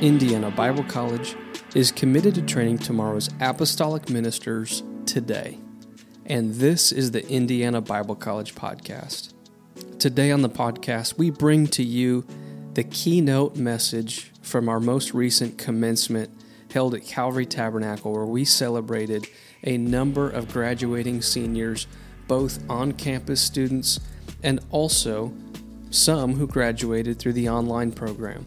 Indiana Bible College is committed to training tomorrow's apostolic ministers today. And this is the Indiana Bible College podcast. Today on the podcast, we bring to you the keynote message from our most recent commencement held at Calvary Tabernacle, where we celebrated a number of graduating seniors, both on campus students and also some who graduated through the online program.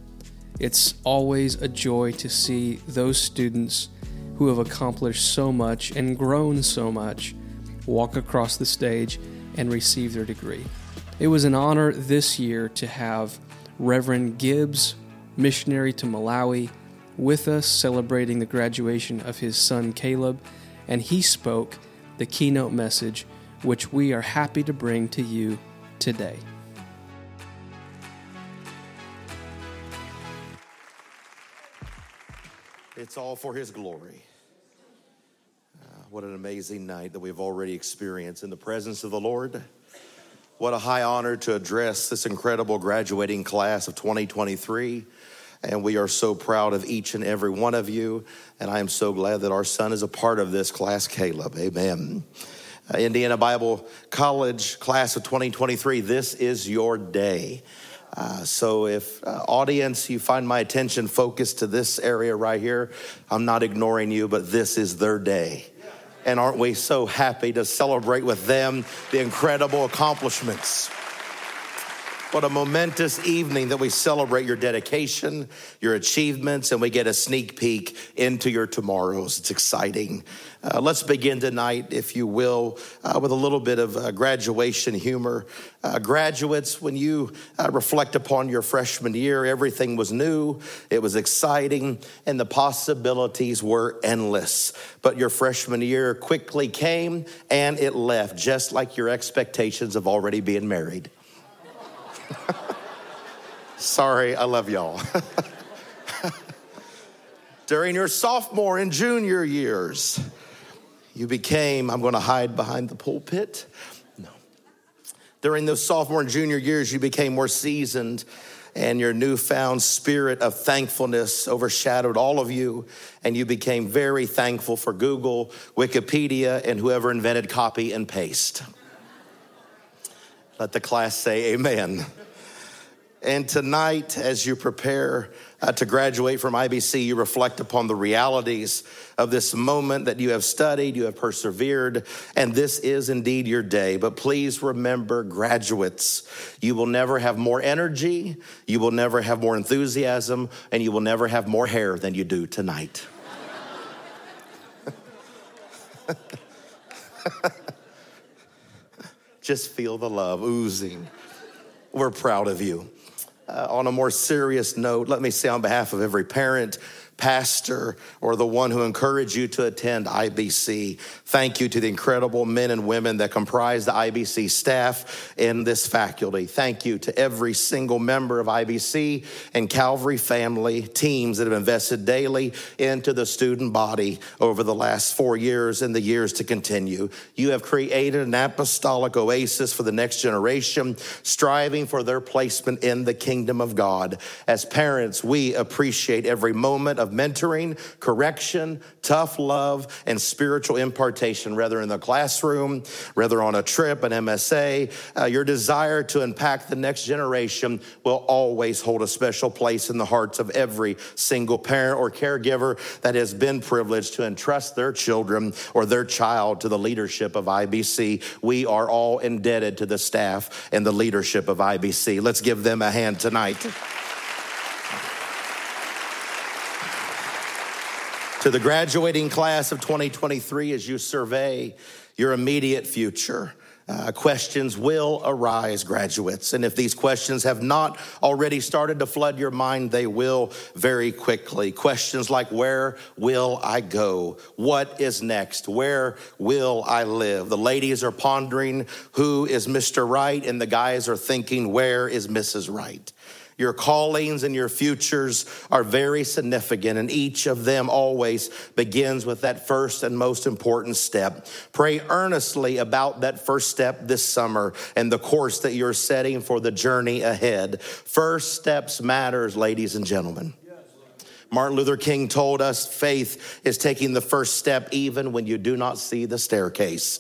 It's always a joy to see those students who have accomplished so much and grown so much walk across the stage and receive their degree. It was an honor this year to have Reverend Gibbs, missionary to Malawi, with us celebrating the graduation of his son Caleb, and he spoke the keynote message, which we are happy to bring to you today. It's all for His glory. Uh, what an amazing night that we've already experienced in the presence of the Lord. What a high honor to address this incredible graduating class of 2023. And we are so proud of each and every one of you. And I am so glad that our son is a part of this class, Caleb. Amen. Uh, Indiana Bible College class of 2023, this is your day. Uh, so, if uh, audience, you find my attention focused to this area right here, I'm not ignoring you, but this is their day. And aren't we so happy to celebrate with them the incredible accomplishments? What a momentous evening that we celebrate your dedication, your achievements, and we get a sneak peek into your tomorrows. It's exciting. Uh, let's begin tonight, if you will, uh, with a little bit of uh, graduation humor. Uh, graduates, when you uh, reflect upon your freshman year, everything was new, it was exciting, and the possibilities were endless. But your freshman year quickly came and it left, just like your expectations of already being married. Sorry, I love y'all. During your sophomore and junior years, you became, I'm to hide behind the pulpit. No. During those sophomore and junior years, you became more seasoned, and your newfound spirit of thankfulness overshadowed all of you, and you became very thankful for Google, Wikipedia, and whoever invented copy and paste. Let the class say amen. And tonight, as you prepare uh, to graduate from IBC, you reflect upon the realities of this moment that you have studied, you have persevered, and this is indeed your day. But please remember, graduates, you will never have more energy, you will never have more enthusiasm, and you will never have more hair than you do tonight. Just feel the love oozing. We're proud of you. Uh, on a more serious note, let me say on behalf of every parent, pastor, or the one who encouraged you to attend IBC, thank you to the incredible men and women that comprise the IBC staff in this faculty. Thank you to every single member of IBC and Calvary family teams that have invested daily into the student body over the last four years and the years to continue. You have created an apostolic oasis for the next generation, striving for their placement in the kingdom of God. As parents, we appreciate every moment of mentoring, correction, tough love, and spiritual impartation, whether in the classroom, whether on a trip, an MSA. Uh, your desire to impact the next generation will always hold a special place in the hearts of every single parent or caregiver that has been privileged to entrust their children or their child to the leadership of IBC. We are all indebted to the staff and the leadership of IBC. Let's give them a hand tonight. to the graduating class of 2023 as you survey your immediate future. Uh, questions will arise, graduates. And if these questions have not already started to flood your mind, they will very quickly. Questions like Where will I go? What is next? Where will I live? The ladies are pondering who is Mr. Right, and the guys are thinking, Where is Mrs. Right? Your callings and your futures are very significant, and each of them always begins with that first and most important step. Pray earnestly about that first step this summer and the course that you're setting for the journey ahead. First steps matters, ladies and gentlemen. Martin Luther King told us faith is taking the first step even when you do not see the staircase.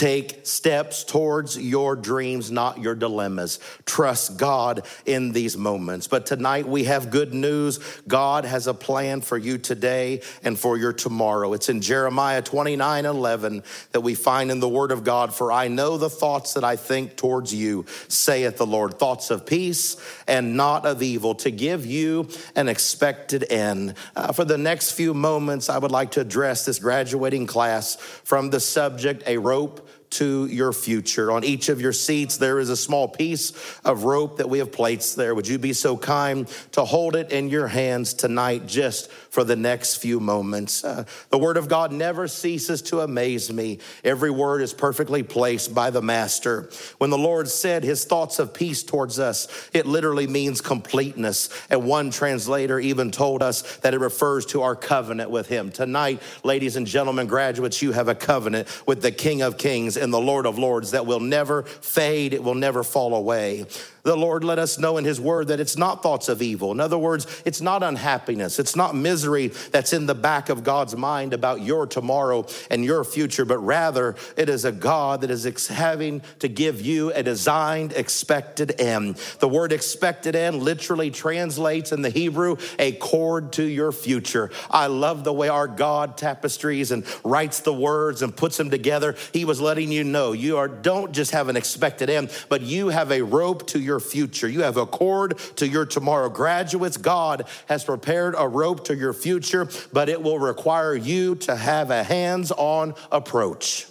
Take steps towards your dreams, not your dilemmas. Trust God in these moments. But tonight we have good news. God has a plan for you today and for your tomorrow. It's in Jeremiah 29 11 that we find in the Word of God, For I know the thoughts that I think towards you, saith the Lord, thoughts of peace and not of evil, to give you an expected end. Uh, for the next few moments, I would like to address this graduating class from the subject, a rope to your future. On each of your seats, there is a small piece of rope that we have placed there. Would you be so kind to hold it in your hands tonight just for the next few moments? Uh, the Word of God never ceases to amaze me. Every word is perfectly placed by the Master. When the Lord said his thoughts of peace towards us, it literally means completeness. And one translator even told us that it refers to our covenant with him. Tonight, ladies and gentlemen, graduates, you have a covenant with the King of Kings and the Lord of Lords that will never fade, it will never fall away. The Lord let us know in His Word that it's not thoughts of evil. In other words, it's not unhappiness, it's not misery that's in the back of God's mind about your tomorrow and your future, but rather it is a God that is having to give you a designed, expected end. The word expected end literally translates in the Hebrew a cord to your future. I love the way our God tapestries and writes the words and puts them together. He was letting you know you are don't just have an expected end, but you have a rope to your your future. You have a cord to your tomorrow. Graduates, God has prepared a rope to your future, but it will require you to have a hands on approach.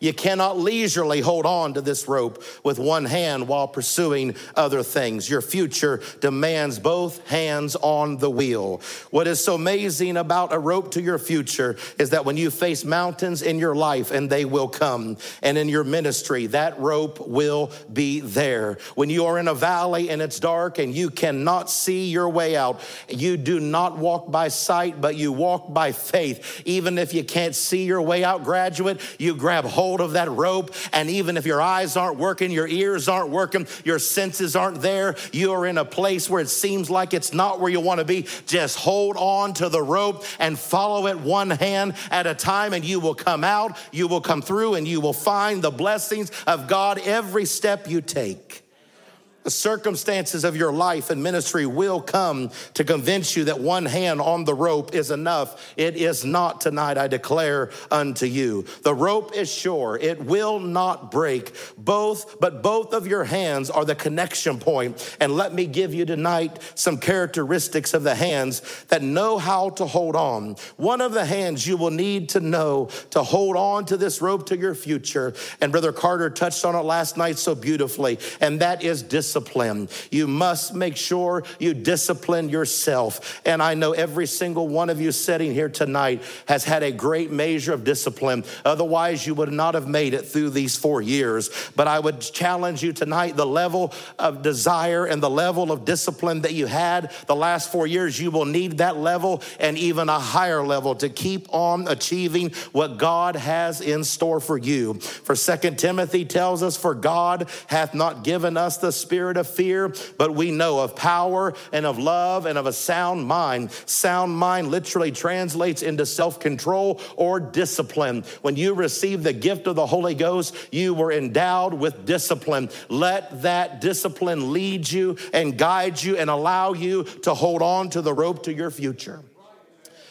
You cannot leisurely hold on to this rope with one hand while pursuing other things. Your future demands both hands on the wheel. What is so amazing about a rope to your future is that when you face mountains in your life, and they will come, and in your ministry, that rope will be there. When you are in a valley and it's dark and you cannot see your way out, you do not walk by sight, but you walk by faith. Even if you can't see your way out, graduate, you grab hold hold of that rope. And even if your eyes aren't working, your ears aren't working, your senses aren't there, you are in a place where it seems like it's not where you want to be. Just hold on to the rope and follow it one hand at a time, and you will come out, you will come through, and you will find the blessings of God every step you take. The circumstances of your life and ministry will come to convince you that one hand on the rope is enough. It is not tonight, I declare unto you. The rope is sure, it will not break. Both, but both of your hands are the connection point. And let me give you tonight some characteristics of the hands that know how to hold on. One of the hands you will need to know to hold on to this rope to your future. And Brother Carter touched on it last night so beautifully, and that is discipline discipline. You must make sure you discipline yourself. And I know every single one of you sitting here tonight has had a great measure of discipline. Otherwise, you would not have made it through these four years. But I would challenge you tonight the level of desire and the level of discipline that you had the last four years, you will need that level and even a higher level to keep on achieving what God has in store for you. For Second Timothy tells us, For God hath not given us the spirit spirit of fear, but we know of power and of love and of a sound mind. Sound mind literally translates into self control or discipline. When you receive the gift of the Holy Ghost, you were endowed with discipline. Let that discipline lead you and guide you and allow you to hold on to the rope to your future.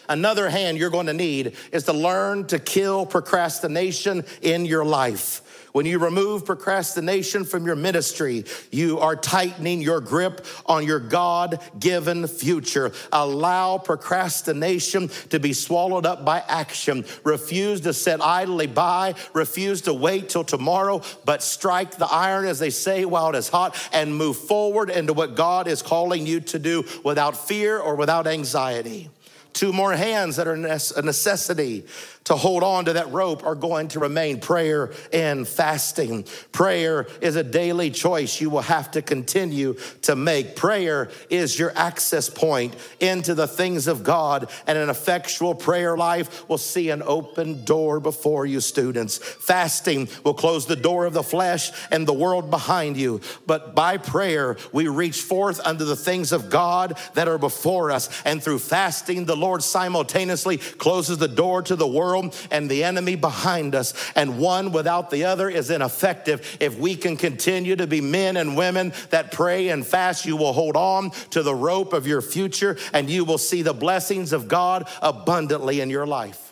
Another hand you're going to need is to learn to kill procrastination in your life. When you remove procrastination from your ministry, you are tightening your grip on your God given future. Allow procrastination to be swallowed up by action. Refuse to sit idly by, refuse to wait till tomorrow, but strike the iron, as they say, while it is hot and move forward into what God is calling you to do without fear or without anxiety. Two more hands that are a necessity to hold on to that rope are going to remain prayer and fasting. Prayer is a daily choice you will have to continue to make. Prayer is your access point into the things of God, and an effectual prayer life will see an open door before you, students. Fasting will close the door of the flesh and the world behind you, but by prayer, we reach forth unto the things of God that are before us, and through fasting, the Lord simultaneously closes the door to the world and the enemy behind us. And one without the other is ineffective. If we can continue to be men and women that pray and fast, you will hold on to the rope of your future and you will see the blessings of God abundantly in your life.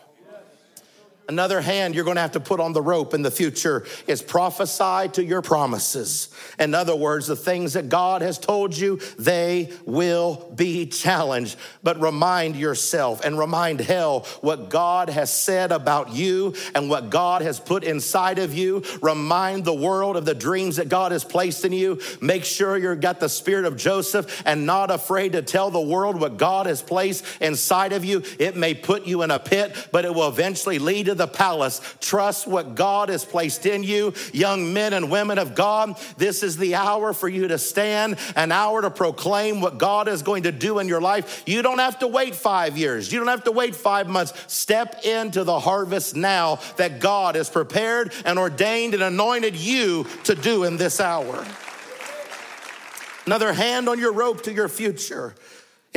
Another hand you're going to have to put on the rope in the future is prophesy to your promises. In other words, the things that God has told you, they will be challenged. But remind yourself and remind hell what God has said about you and what God has put inside of you. Remind the world of the dreams that God has placed in you. Make sure you've got the spirit of Joseph and not afraid to tell the world what God has placed inside of you. It may put you in a pit, but it will eventually lead to the palace. Trust what God has placed in you. Young men and women of God, this is the hour for you to stand, an hour to proclaim what God is going to do in your life. You don't have to wait five years, you don't have to wait five months. Step into the harvest now that God has prepared and ordained and anointed you to do in this hour. Another hand on your rope to your future.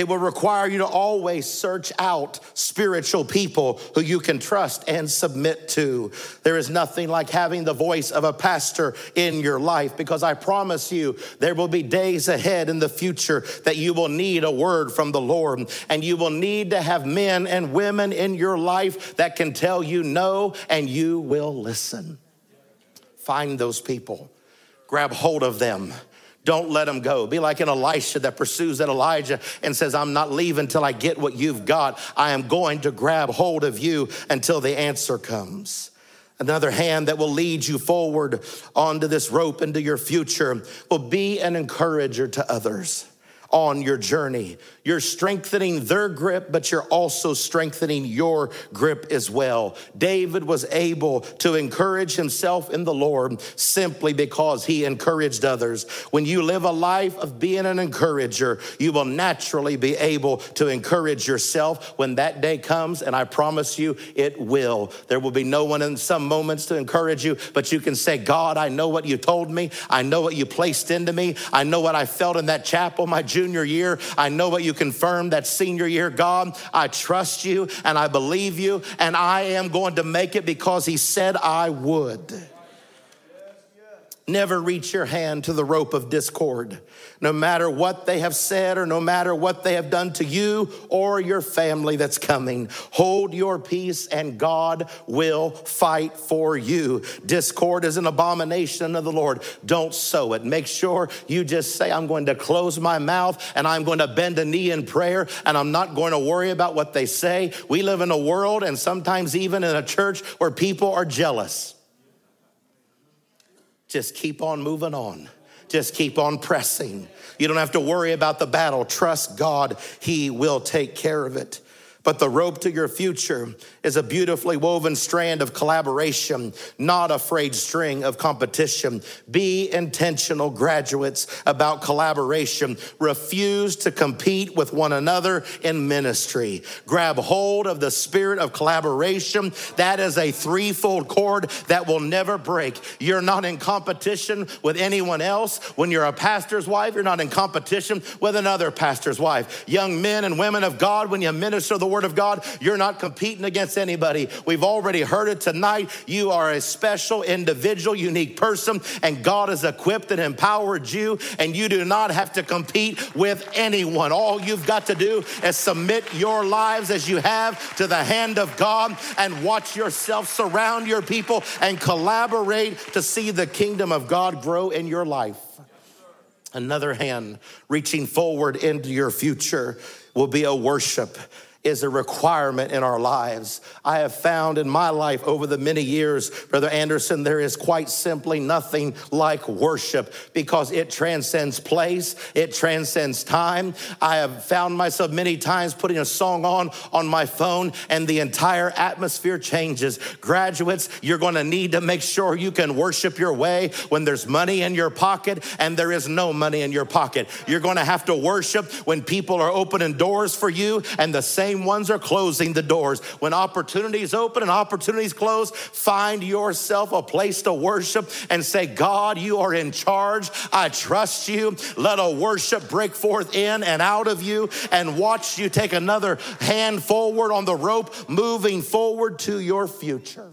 It will require you to always search out spiritual people who you can trust and submit to. There is nothing like having the voice of a pastor in your life because I promise you there will be days ahead in the future that you will need a word from the Lord and you will need to have men and women in your life that can tell you no and you will listen. Find those people, grab hold of them don't let them go. Be like an Elisha that pursues that Elijah and says, I'm not leaving until I get what you've got. I am going to grab hold of you until the answer comes. Another hand that will lead you forward onto this rope into your future will be an encourager to others on your journey. You're strengthening their grip, but you're also strengthening your grip as well. David was able to encourage himself in the Lord simply because he encouraged others. When you live a life of being an encourager, you will naturally be able to encourage yourself when that day comes, and I promise you it will. There will be no one in some moments to encourage you, but you can say, God, I know what you told me. I know what you placed into me. I know what I felt in that chapel my junior year. I know what you confirmed that senior year. God, I trust you and I believe you, and I am going to make it because He said I would. Never reach your hand to the rope of discord no matter what they have said or no matter what they have done to you or your family that's coming. Hold your peace and God will fight for you. Discord is an abomination of the Lord. Don't sow it. Make sure you just say, I'm going to close my mouth and I'm going to bend a knee in prayer and I'm not going to worry about what they say. We live in a world and sometimes even in a church where people are jealous. Just keep on moving on. Just keep on pressing. You don't have to worry about the battle. Trust God, He will take care of it. But the rope to your future is a beautifully woven strand of collaboration, not a frayed string of competition. Be intentional, graduates, about collaboration. Refuse to compete with one another in ministry. Grab hold of the spirit of collaboration. That is a threefold cord that will never break. You're not in competition with anyone else. When you're a pastor's wife, you're not in competition with another pastor's wife. Young men and women of God, when you minister the Word of God, you're not competing against anybody. We've already heard it tonight. You are a special, individual, unique person, and God has equipped and empowered you, and you do not have to compete with anyone. All you've got to do is submit your lives as you have to the hand of God and watch yourself surround your people and collaborate to see the kingdom of God grow in your life. Another hand reaching forward into your future will be a worship is a requirement in our lives. I have found in my life over the many years, Brother Anderson, there is quite simply nothing like worship because it transcends place, it transcends time. I have found myself many times putting a song on on my phone and the entire atmosphere changes. Graduates, you're going to need to make sure you can worship your way when there's money in your pocket and there is no money in your pocket. You're going to have to worship when people are opening doors for you and the same same ones are closing the doors. When opportunities open and opportunities close, find yourself a place to worship and say, God, you are in charge. I trust you. Let a worship break forth in and out of you and watch you take another hand forward on the rope, moving forward to your future.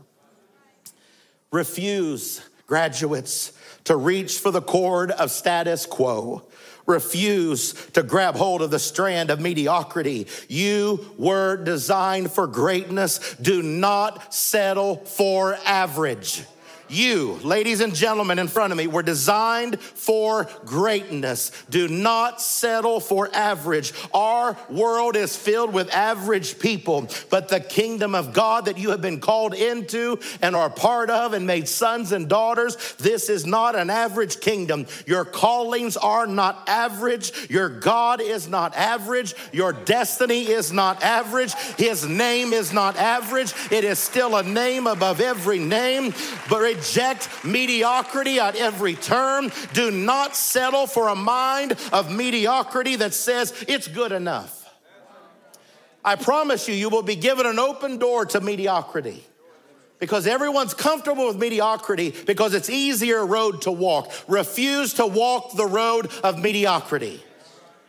Refuse, graduates, to reach for the cord of status quo refuse to grab hold of the strand of mediocrity. You were designed for greatness. Do not settle for average. You, ladies and gentlemen in front of me, were designed for greatness. Do not settle for average. Our world is filled with average people, but the kingdom of God that you have been called into and are part of and made sons and daughters, this is not an average kingdom. Your callings are not average. Your God is not average. Your destiny is not average. His name is not average. It is still a name above every name, but reject mediocrity at every turn. Do not settle for a mind of mediocrity that says it's good enough. I promise you, you will be given an open door to mediocrity because everyone's comfortable with mediocrity because it's easier road to walk. Refuse to walk the road of mediocrity.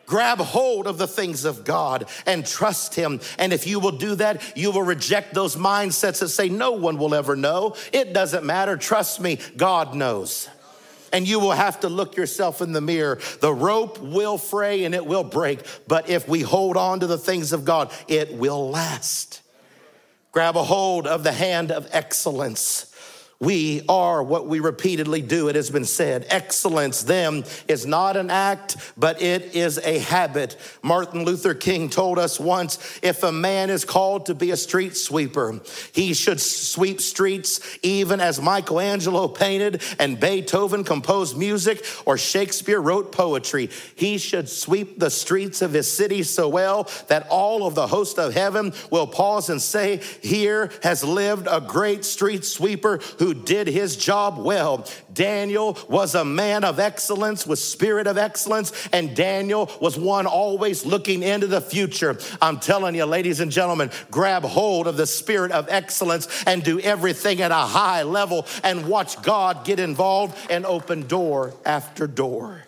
Grab hold of the things of God and trust Him. And if you will do that, you will reject those mindsets that say, No one will ever know. It doesn't matter. Trust me, God knows. And you will have to look yourself in the mirror. The rope will fray and it will break, but if we hold on to the things of God, it will last. Grab a hold of the hand of excellence we are what we repeatedly do. It has been said. Excellence, them, is not an act, but it is a habit. Martin Luther King told us once if a man is called to be a street sweeper, he should sweep streets even as Michelangelo painted and Beethoven composed music or Shakespeare wrote poetry. He should sweep the streets of his city so well that all of the host of heaven will pause and say, Here has lived a great street sweeper who who did his job well. Daniel was a man of excellence with spirit of excellence, and Daniel was one always looking into the future. I'm telling you, ladies and gentlemen, grab hold of the spirit of excellence and do everything at a high level and watch God get involved and open door after door.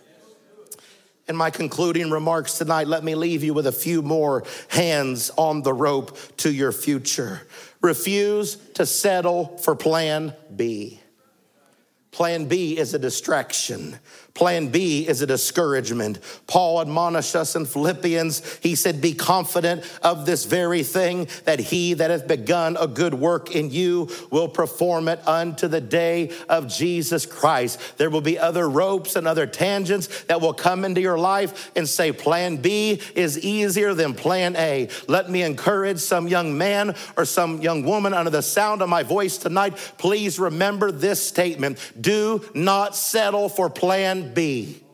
In my concluding remarks tonight, let me leave you with a few more hands on the rope to your future. Refuse to settle for plan B. Plan B is a distraction. Plan B is a discouragement. Paul admonished us in Philippians. He said, Be confident of this very thing, that he that hath begun a good work in you will perform it unto the day of Jesus Christ. There will be other ropes and other tangents that will come into your life and say, Plan B is easier than Plan A. Let me encourage some young man or some young woman under the sound of my voice tonight. Please remember this statement do not settle for Plan be.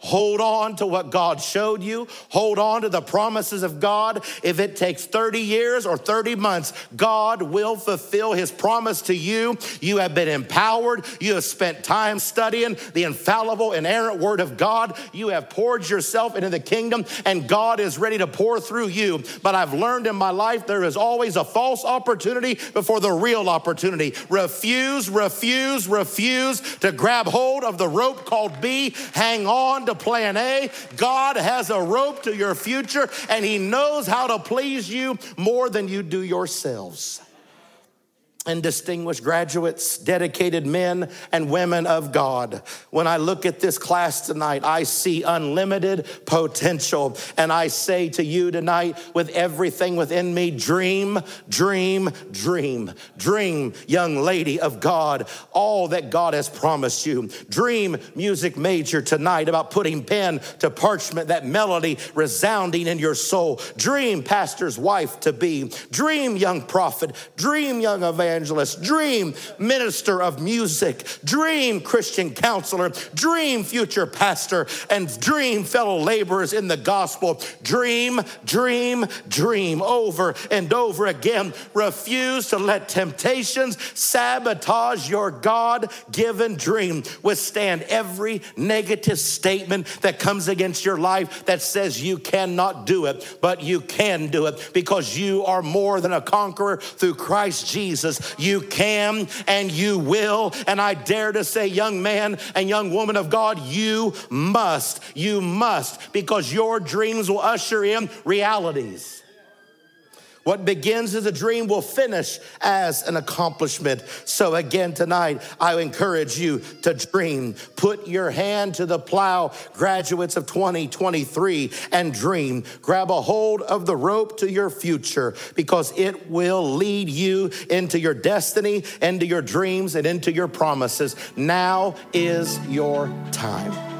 Hold on to what God showed you. Hold on to the promises of God. If it takes 30 years or 30 months, God will fulfill his promise to you. You have been empowered. You have spent time studying the infallible, inerrant word of God. You have poured yourself into the kingdom, and God is ready to pour through you. But I've learned in my life there is always a false opportunity before the real opportunity. Refuse, refuse, refuse to grab hold of the rope called B. Hang on to plan A. God has a rope to your future, and He knows how to please you more than you do yourselves. And distinguished graduates, dedicated men and women of God. When I look at this class tonight, I see unlimited potential. And I say to you tonight, with everything within me, dream, dream, dream. Dream, young lady of God, all that God has promised you. Dream, music major, tonight about putting pen to parchment, that melody resounding in your soul. Dream, pastor's wife to be. Dream, young prophet. Dream, young evangelist evangelist, dream minister of music, dream Christian counselor, dream future pastor, and dream fellow laborers in the gospel. Dream, dream, dream over and over again. Refuse to let temptations sabotage your God given dream. Withstand every negative statement that comes against your life that says you cannot do it, but you can do it because you are more than a conqueror through Christ Jesus. You can and you will. And I dare to say, young man and young woman of God, you must, you must, because your dreams will usher in realities. What begins as a dream will finish as an accomplishment. So, again, tonight, I encourage you to dream. Put your hand to the plow, graduates of 2023, and dream. Grab a hold of the rope to your future because it will lead you into your destiny, into your dreams, and into your promises. Now is your time.